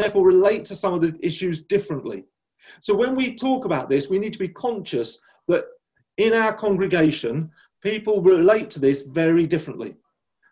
therefore relate to some of the issues differently. So when we talk about this, we need to be conscious that in our congregation, people relate to this very differently.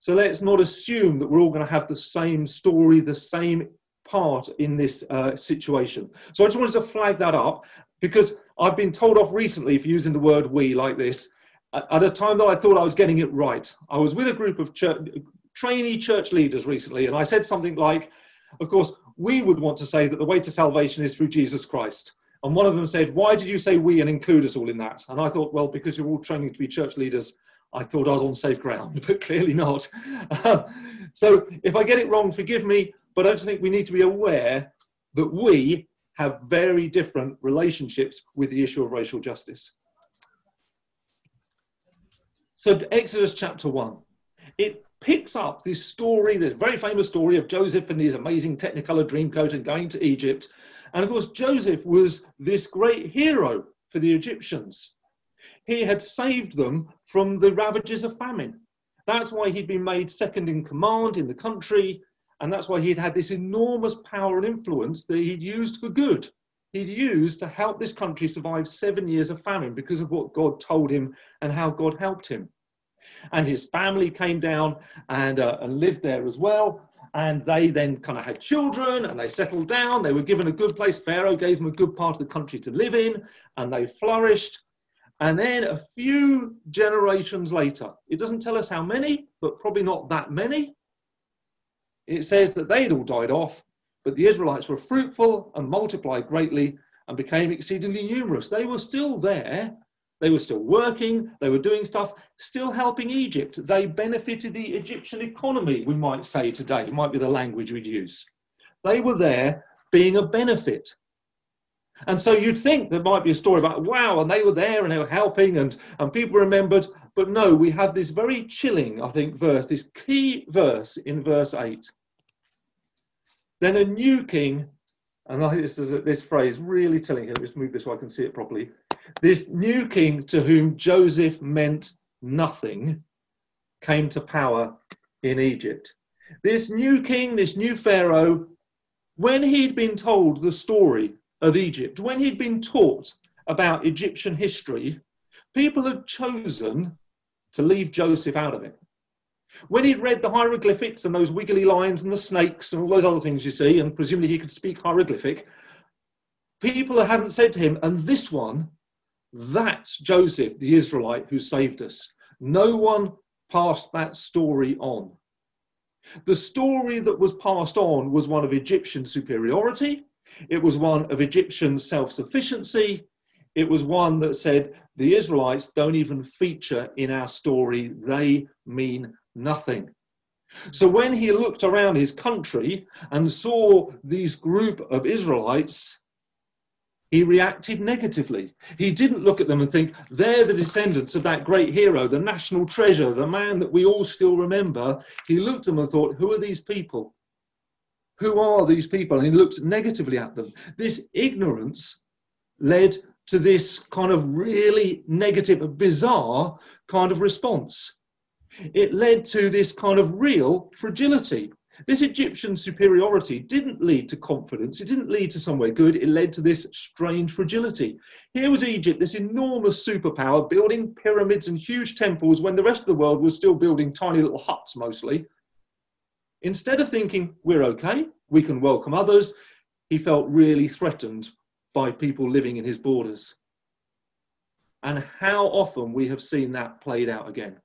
So let's not assume that we're all going to have the same story, the same part in this uh, situation. So I just wanted to flag that up because I've been told off recently for using the word we like this at a time that I thought I was getting it right. I was with a group of church, trainee church leaders recently, and I said something like, Of course, we would want to say that the way to salvation is through Jesus Christ. And one of them said, Why did you say we and include us all in that? And I thought, Well, because you're all training to be church leaders, I thought I was on safe ground, but clearly not. so if I get it wrong, forgive me, but I just think we need to be aware that we have very different relationships with the issue of racial justice. So, Exodus chapter 1, it picks up this story, this very famous story of Joseph and his amazing Technicolor Dreamcoat and going to Egypt. And of course, Joseph was this great hero for the Egyptians. He had saved them from the ravages of famine. That's why he'd been made second in command in the country. And that's why he'd had this enormous power and influence that he'd used for good. He'd used to help this country survive seven years of famine because of what God told him and how God helped him. And his family came down and, uh, and lived there as well. And they then kind of had children and they settled down. They were given a good place. Pharaoh gave them a good part of the country to live in and they flourished. And then a few generations later, it doesn't tell us how many, but probably not that many. It says that they'd all died off, but the Israelites were fruitful and multiplied greatly and became exceedingly numerous. They were still there, they were still working, they were doing stuff, still helping Egypt. They benefited the Egyptian economy, we might say today, it might be the language we'd use. They were there being a benefit. And so you'd think there might be a story about, wow, and they were there and they were helping and, and people remembered. But no, we have this very chilling, I think, verse, this key verse in verse 8. Then a new king, and I think this is this phrase really telling him, just move this so I can see it properly. This new king to whom Joseph meant nothing came to power in Egypt. This new king, this new Pharaoh, when he'd been told the story of Egypt, when he'd been taught about Egyptian history, people had chosen to leave Joseph out of it. When he'd read the hieroglyphics and those wiggly lines and the snakes and all those other things you see, and presumably he could speak hieroglyphic, people hadn't said to him, and this one, that's Joseph, the Israelite who saved us. No one passed that story on. The story that was passed on was one of Egyptian superiority, it was one of Egyptian self sufficiency, it was one that said the Israelites don't even feature in our story, they mean nothing. So when he looked around his country and saw these group of Israelites, he reacted negatively. He didn't look at them and think, they're the descendants of that great hero, the national treasure, the man that we all still remember. He looked at them and thought, who are these people? Who are these people? And he looked negatively at them. This ignorance led to this kind of really negative, bizarre kind of response. It led to this kind of real fragility. This Egyptian superiority didn't lead to confidence, it didn't lead to somewhere good, it led to this strange fragility. Here was Egypt, this enormous superpower, building pyramids and huge temples when the rest of the world was still building tiny little huts mostly. Instead of thinking, we're okay, we can welcome others, he felt really threatened by people living in his borders. And how often we have seen that played out again.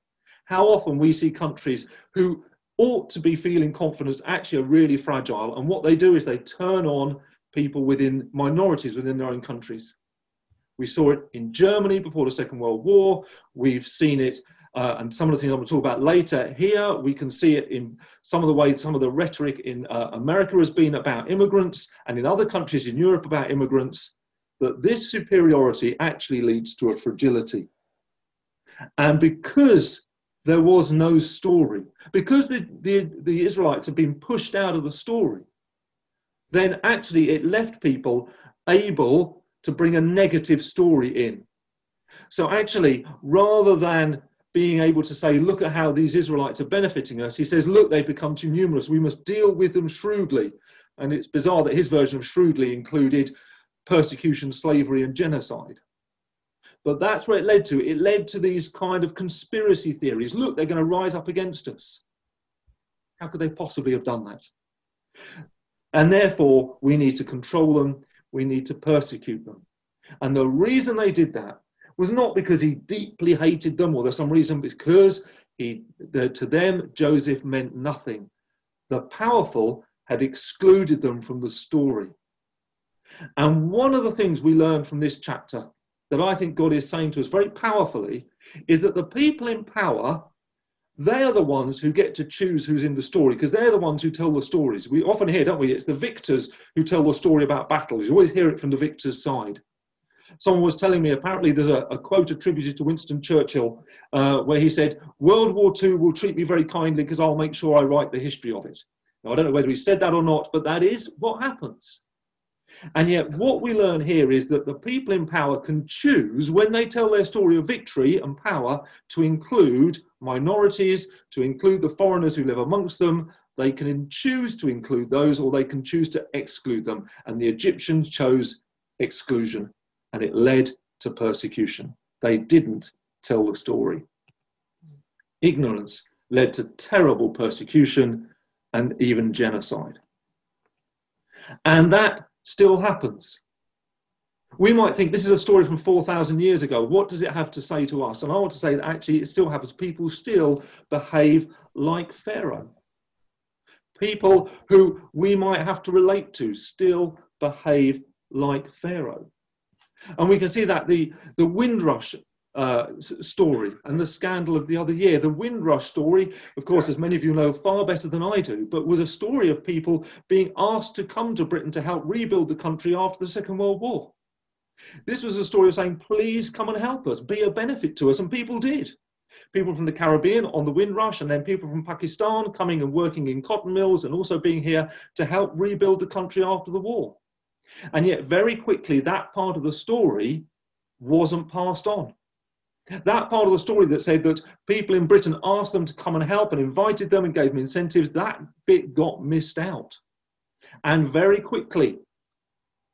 How often we see countries who ought to be feeling confident actually are really fragile. And what they do is they turn on people within minorities within their own countries. We saw it in Germany before the Second World War. We've seen it, uh, and some of the things I'm going to talk about later here. We can see it in some of the ways, some of the rhetoric in uh, America has been about immigrants, and in other countries in Europe about immigrants. That this superiority actually leads to a fragility. And because there was no story. Because the, the, the Israelites had been pushed out of the story, then actually it left people able to bring a negative story in. So actually, rather than being able to say, look at how these Israelites are benefiting us, he says, look, they've become too numerous. We must deal with them shrewdly. And it's bizarre that his version of shrewdly included persecution, slavery, and genocide. But that's where it led to. It led to these kind of conspiracy theories. Look, they're going to rise up against us. How could they possibly have done that? And therefore, we need to control them, we need to persecute them. And the reason they did that was not because he deeply hated them or there's some reason, because he, the, to them, Joseph meant nothing. The powerful had excluded them from the story. And one of the things we learn from this chapter that I think God is saying to us very powerfully is that the people in power, they are the ones who get to choose who's in the story because they're the ones who tell the stories. We often hear, don't we? It's the victors who tell the story about battles. You always hear it from the victor's side. Someone was telling me apparently there's a, a quote attributed to Winston Churchill uh, where he said, World War II will treat me very kindly because I'll make sure I write the history of it. Now, I don't know whether he said that or not, but that is what happens. And yet, what we learn here is that the people in power can choose, when they tell their story of victory and power, to include minorities, to include the foreigners who live amongst them. They can choose to include those or they can choose to exclude them. And the Egyptians chose exclusion, and it led to persecution. They didn't tell the story. Ignorance led to terrible persecution and even genocide. And that still happens. We might think this is a story from 4,000 years ago. What does it have to say to us? And I want to say that actually it still happens. People still behave like Pharaoh. People who we might have to relate to still behave like Pharaoh. And we can see that the, the Windrush uh, story and the scandal of the other year. The Windrush story, of course, as many of you know far better than I do, but was a story of people being asked to come to Britain to help rebuild the country after the Second World War. This was a story of saying, please come and help us, be a benefit to us, and people did. People from the Caribbean on the Windrush, and then people from Pakistan coming and working in cotton mills and also being here to help rebuild the country after the war. And yet, very quickly, that part of the story wasn't passed on. That part of the story that said that people in Britain asked them to come and help and invited them and gave them incentives, that bit got missed out. And very quickly,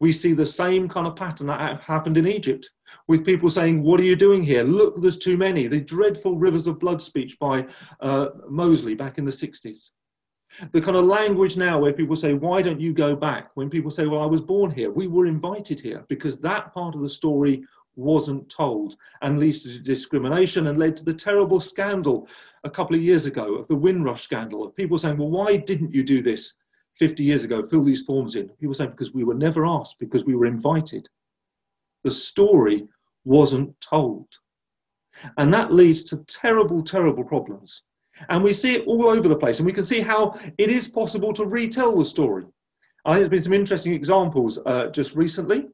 we see the same kind of pattern that happened in Egypt with people saying, What are you doing here? Look, there's too many. The dreadful rivers of blood speech by uh, Mosley back in the 60s. The kind of language now where people say, Why don't you go back? When people say, Well, I was born here, we were invited here, because that part of the story wasn't told and leads to discrimination and led to the terrible scandal a couple of years ago of the Windrush scandal of people saying, well, why didn't you do this 50 years ago? Fill these forms in. People saying, because we were never asked, because we were invited. The story wasn't told. And that leads to terrible, terrible problems. And we see it all over the place. And we can see how it is possible to retell the story. I think there's been some interesting examples uh, just recently.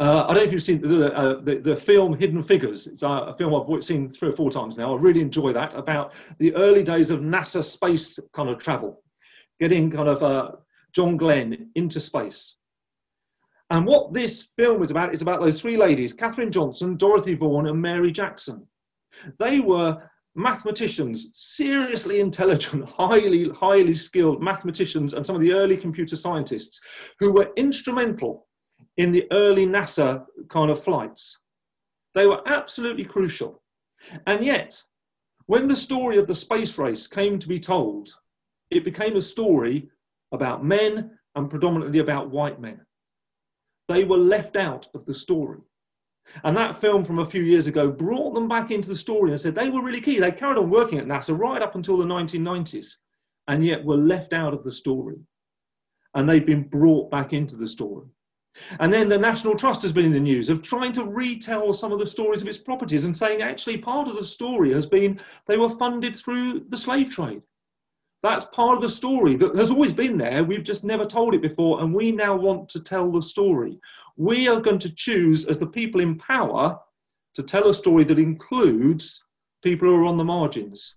Uh, I don't know if you've seen the, uh, the, the, film Hidden Figures. It's a film I've seen three or four times now. I really enjoy that about the early days of NASA space kind of travel, getting kind of uh, John Glenn into space. And what this film is about is about those three ladies, Katherine Johnson, Dorothy Vaughan, and Mary Jackson. They were mathematicians, seriously intelligent, highly, highly skilled mathematicians, and some of the early computer scientists who were instrumental in the early NASA kind of flights. They were absolutely crucial. And yet, when the story of the space race came to be told, it became a story about men and predominantly about white men. They were left out of the story. And that film from a few years ago brought them back into the story and said they were really key. They carried on working at NASA right up until the 1990s and yet were left out of the story. And they've been brought back into the story. And then the National Trust has been in the news of trying to retell some of the stories of its properties and saying actually part of the story has been they were funded through the slave trade. That's part of the story that has always been there. We've just never told it before, and we now want to tell the story. We are going to choose, as the people in power, to tell a story that includes people who are on the margins,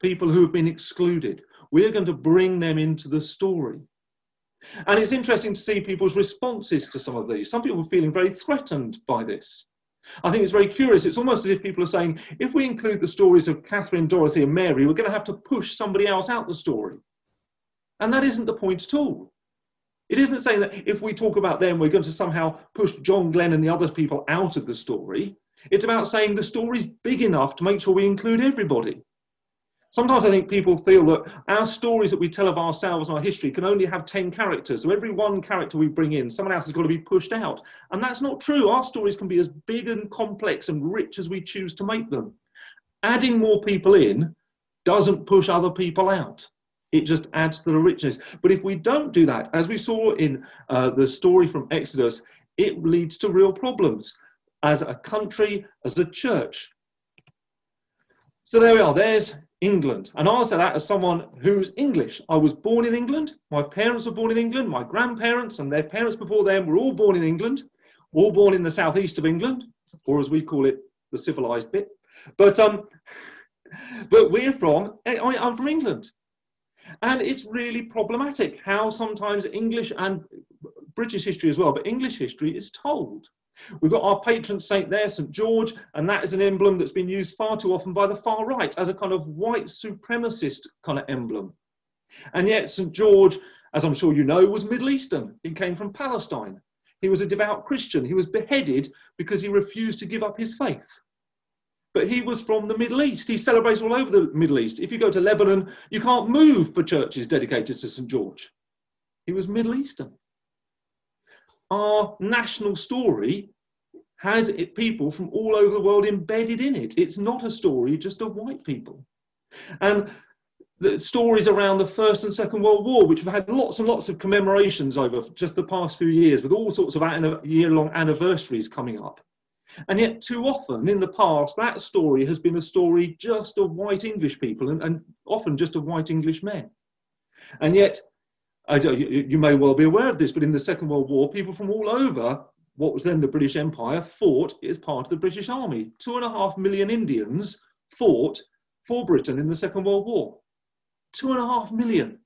people who have been excluded. We are going to bring them into the story. And it's interesting to see people's responses to some of these. Some people are feeling very threatened by this. I think it's very curious. It's almost as if people are saying, if we include the stories of Katherine, Dorothy, and Mary, we're going to have to push somebody else out the story. And that isn't the point at all. It isn't saying that if we talk about them, we're going to somehow push John Glenn and the other people out of the story. It's about saying the story's big enough to make sure we include everybody. Sometimes I think people feel that our stories that we tell of ourselves and our history can only have 10 characters. So every one character we bring in, someone else has got to be pushed out. And that's not true. Our stories can be as big and complex and rich as we choose to make them. Adding more people in doesn't push other people out. It just adds to the richness. But if we don't do that, as we saw in uh, the story from Exodus, it leads to real problems as a country, as a church. So there we are. There's England. And I say that as someone who's English. I was born in England. My parents were born in England. My grandparents and their parents before them were all born in England, all born in the southeast of England, or as we call it, the civilized bit. But um, but we're from. I, I'm from England, and it's really problematic how sometimes English and British history as well, but English history is told. We've got our patron saint there, St. George, and that is an emblem that's been used far too often by the far right as a kind of white supremacist kind of emblem. And yet, St. George, as I'm sure you know, was Middle Eastern. He came from Palestine. He was a devout Christian. He was beheaded because he refused to give up his faith. But he was from the Middle East. He celebrates all over the Middle East. If you go to Lebanon, you can't move for churches dedicated to St. George. He was Middle Eastern our national story has it, people from all over the world embedded in it. It's not a story just of white people. And the stories around the First and Second World War, which have had lots and lots of commemorations over just the past few years, with all sorts of year long anniversaries coming up. And yet, too often in the past, that story has been a story just of white English people and, and often just of white English men. And yet, you may well be aware of this, but in the Second World War, people from all over what was then the British Empire fought as part of the British Army. Two and a half million Indians fought for Britain in the Second World War. Two and a half million.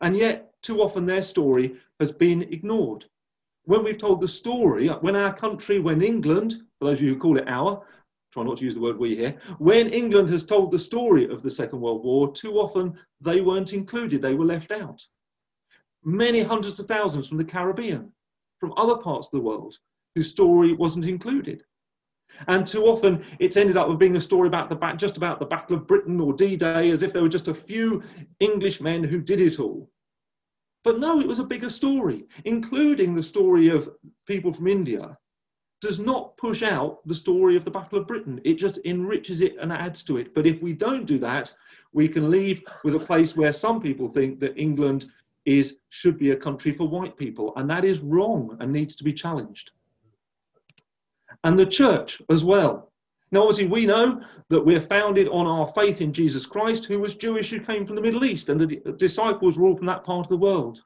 And yet, too often their story has been ignored. When we've told the story, when our country, when England, for those of you who call it our, try not to use the word we here, when England has told the story of the Second World War, too often they weren't included, they were left out many hundreds of thousands from the Caribbean, from other parts of the world, whose story wasn't included. And too often it's ended up with being a story about the just about the Battle of Britain or D-Day, as if there were just a few English men who did it all. But no, it was a bigger story, including the story of people from India, does not push out the story of the Battle of Britain. It just enriches it and adds to it. But if we don't do that, we can leave with a place where some people think that England is should be a country for white people, and that is wrong and needs to be challenged. And the church as well. Now, obviously, we know that we're founded on our faith in Jesus Christ, who was Jewish, who came from the Middle East, and the disciples were all from that part of the world.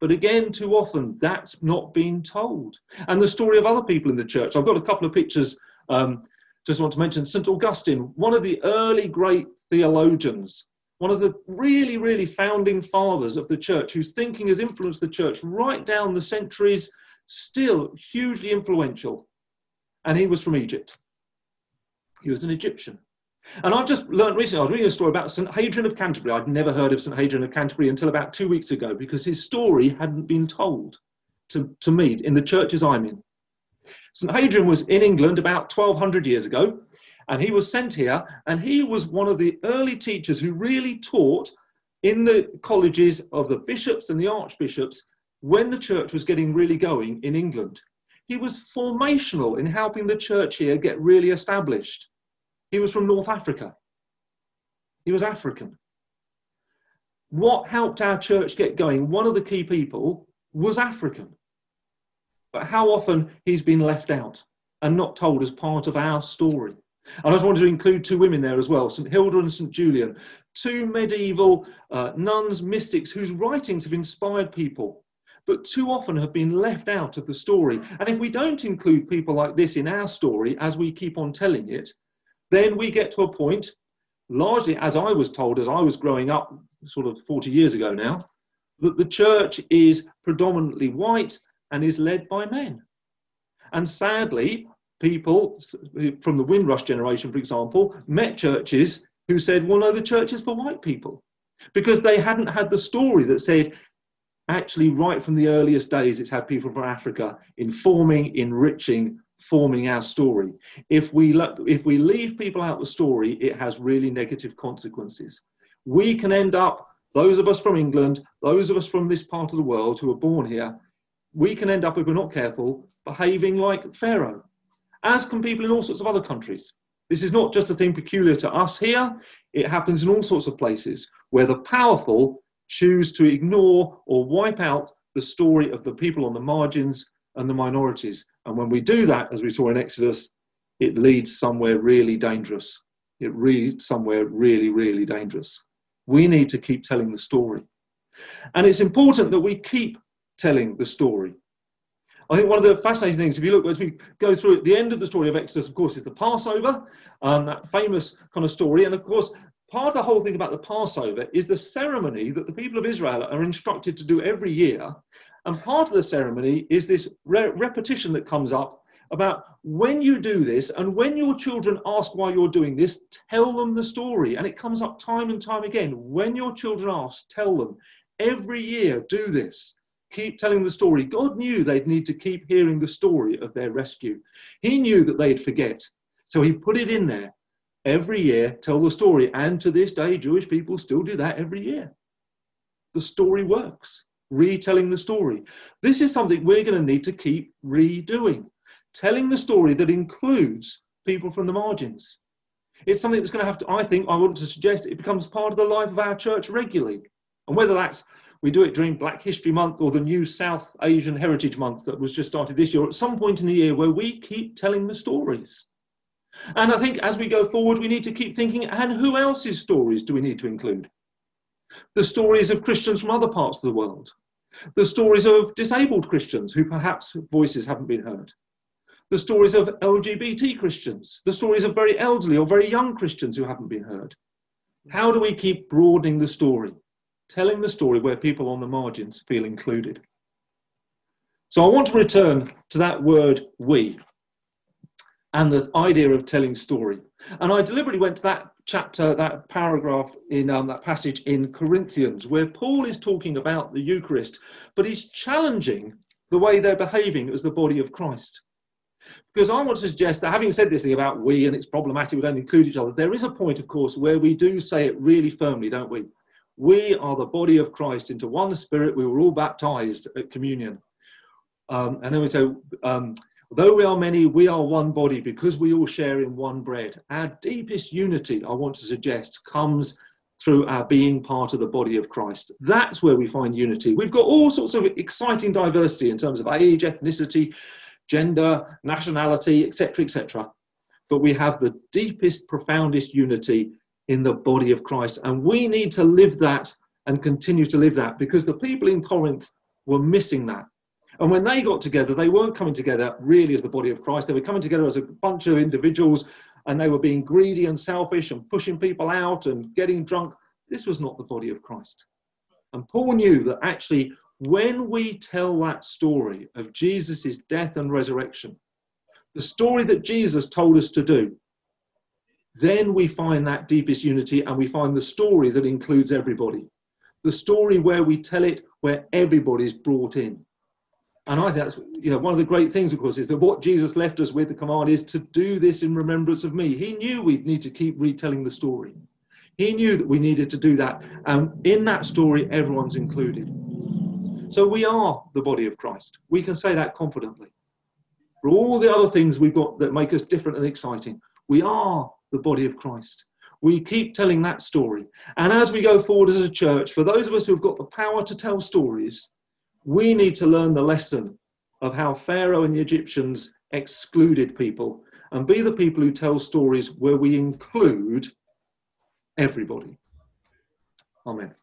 But again, too often, that's not being told. And the story of other people in the church. I've got a couple of pictures. Um, just want to mention St. Augustine, one of the early great theologians one of the really, really founding fathers of the church, whose thinking has influenced the church right down the centuries, still hugely influential. And he was from Egypt. He was an Egyptian. And I've just learned recently, I was reading a story about St. Hadrian of Canterbury. I'd never heard of St. Hadrian of Canterbury until about two weeks ago because his story hadn't been told to, to me in the churches I'm in. St. Hadrian was in England about 1200 years ago and he was sent here, and he was one of the early teachers who really taught in the colleges of the bishops and the archbishops when the church was getting really going in England. He was formational in helping the church here get really established. He was from North Africa. He was African. What helped our church get going, one of the key people, was African. But how often he's been left out and not told as part of our story. And I just wanted to include two women there as well, St. Hilda and St. Julian, two medieval uh, nuns, mystics whose writings have inspired people, but too often have been left out of the story. And if we don't include people like this in our story as we keep on telling it, then we get to a point, largely as I was told as I was growing up, sort of 40 years ago now, that the church is predominantly white and is led by men. And sadly, people from the Windrush generation, for example, met churches who said, well, no, the church is for white people. because they hadn't had the story that said, actually, right from the earliest days, it's had people from Africa informing, enriching, forming our story. If we, if we leave people out the story, it has really negative consequences. We can end up, those of us from England, those of us from this part of the world who are born here, we can end up, if we're not careful, behaving like Pharaoh, as can people in all sorts of other countries. This is not just a thing peculiar to us here, it happens in all sorts of places where the powerful choose to ignore or wipe out the story of the people on the margins and the minorities. And when we do that, as we saw in Exodus, it leads somewhere really dangerous. It leads somewhere really, really dangerous. We need to keep telling the story. And it's important that we keep telling the story. I think one of the fascinating things, if you look as we go through at the end of the story of Exodus, of course, is the Passover, um, that famous kind of story. And of course, part of the whole thing about the Passover is the ceremony that the people of Israel are instructed to do every year. And part of the ceremony is this re- repetition that comes up about when you do this and when your children ask why you're doing this, tell them the story. And it comes up time and time again. When your children ask, tell them. Every year, do this keep telling the story. God knew they'd need to keep hearing the story of their rescue. He knew that they'd forget. So he put it in there every year, tell the story. And to this day, Jewish people still do that every year. The story works, retelling the story. This is something we're going to need to keep redoing, telling the story that includes people from the margins. It's something that's going to have to, I think, I want to suggest it becomes part of the life of our church regularly. And whether that's we do it during Black History Month or the new South Asian Heritage Month that was just started this year, at some point in the year where we keep telling the stories. And I think as we go forward, we need to keep thinking, and who else's stories do we need to include? The stories of Christians from other parts of the world, the stories of disabled Christians who perhaps voices haven't been heard, the stories of LGBT Christians, the stories of very elderly or very young Christians who haven't been heard. How do we keep broadening the story? Telling the story where people on the margins feel included. So I want to return to that word we and the idea of telling story. And I deliberately went to that chapter, that paragraph in um, that passage in Corinthians, where Paul is talking about the Eucharist, but he's challenging the way they're behaving as the body of Christ. Because I want to suggest that having said this thing about we and it's problematic, we don't include each other, there is a point, of course, where we do say it really firmly, don't we? We are the body of Christ into one spirit. We were all baptized at communion. Um, and then we say, um, though we are many, we are one body because we all share in one bread. Our deepest unity, I want to suggest, comes through our being part of the body of Christ. That's where we find unity. We've got all sorts of exciting diversity in terms of age, ethnicity, gender, nationality, etc., etc. But we have the deepest, profoundest unity in the body of Christ. And we need to live that and continue to live that because the people in Corinth were missing that. And when they got together, they weren't coming together really as the body of Christ. They were coming together as a bunch of individuals and they were being greedy and selfish and pushing people out and getting drunk. This was not the body of Christ. And Paul knew that actually, when we tell that story of Jesus' death and resurrection, the story that Jesus told us to do, then we find that deepest unity and we find the story that includes everybody. The story where we tell it where everybody's brought in. And I think that's you know one of the great things, of course, is that what Jesus left us with the command is to do this in remembrance of me. He knew we'd need to keep retelling the story. He knew that we needed to do that. And in that story, everyone's included. So we are the body of Christ. We can say that confidently. For all the other things we've got that make us different and exciting, we are the body of Christ. We keep telling that story. And as we go forward as a church, for those of us who've got the power to tell stories, we need to learn the lesson of how Pharaoh and the Egyptians excluded people and be the people who tell stories where we include everybody. Amen.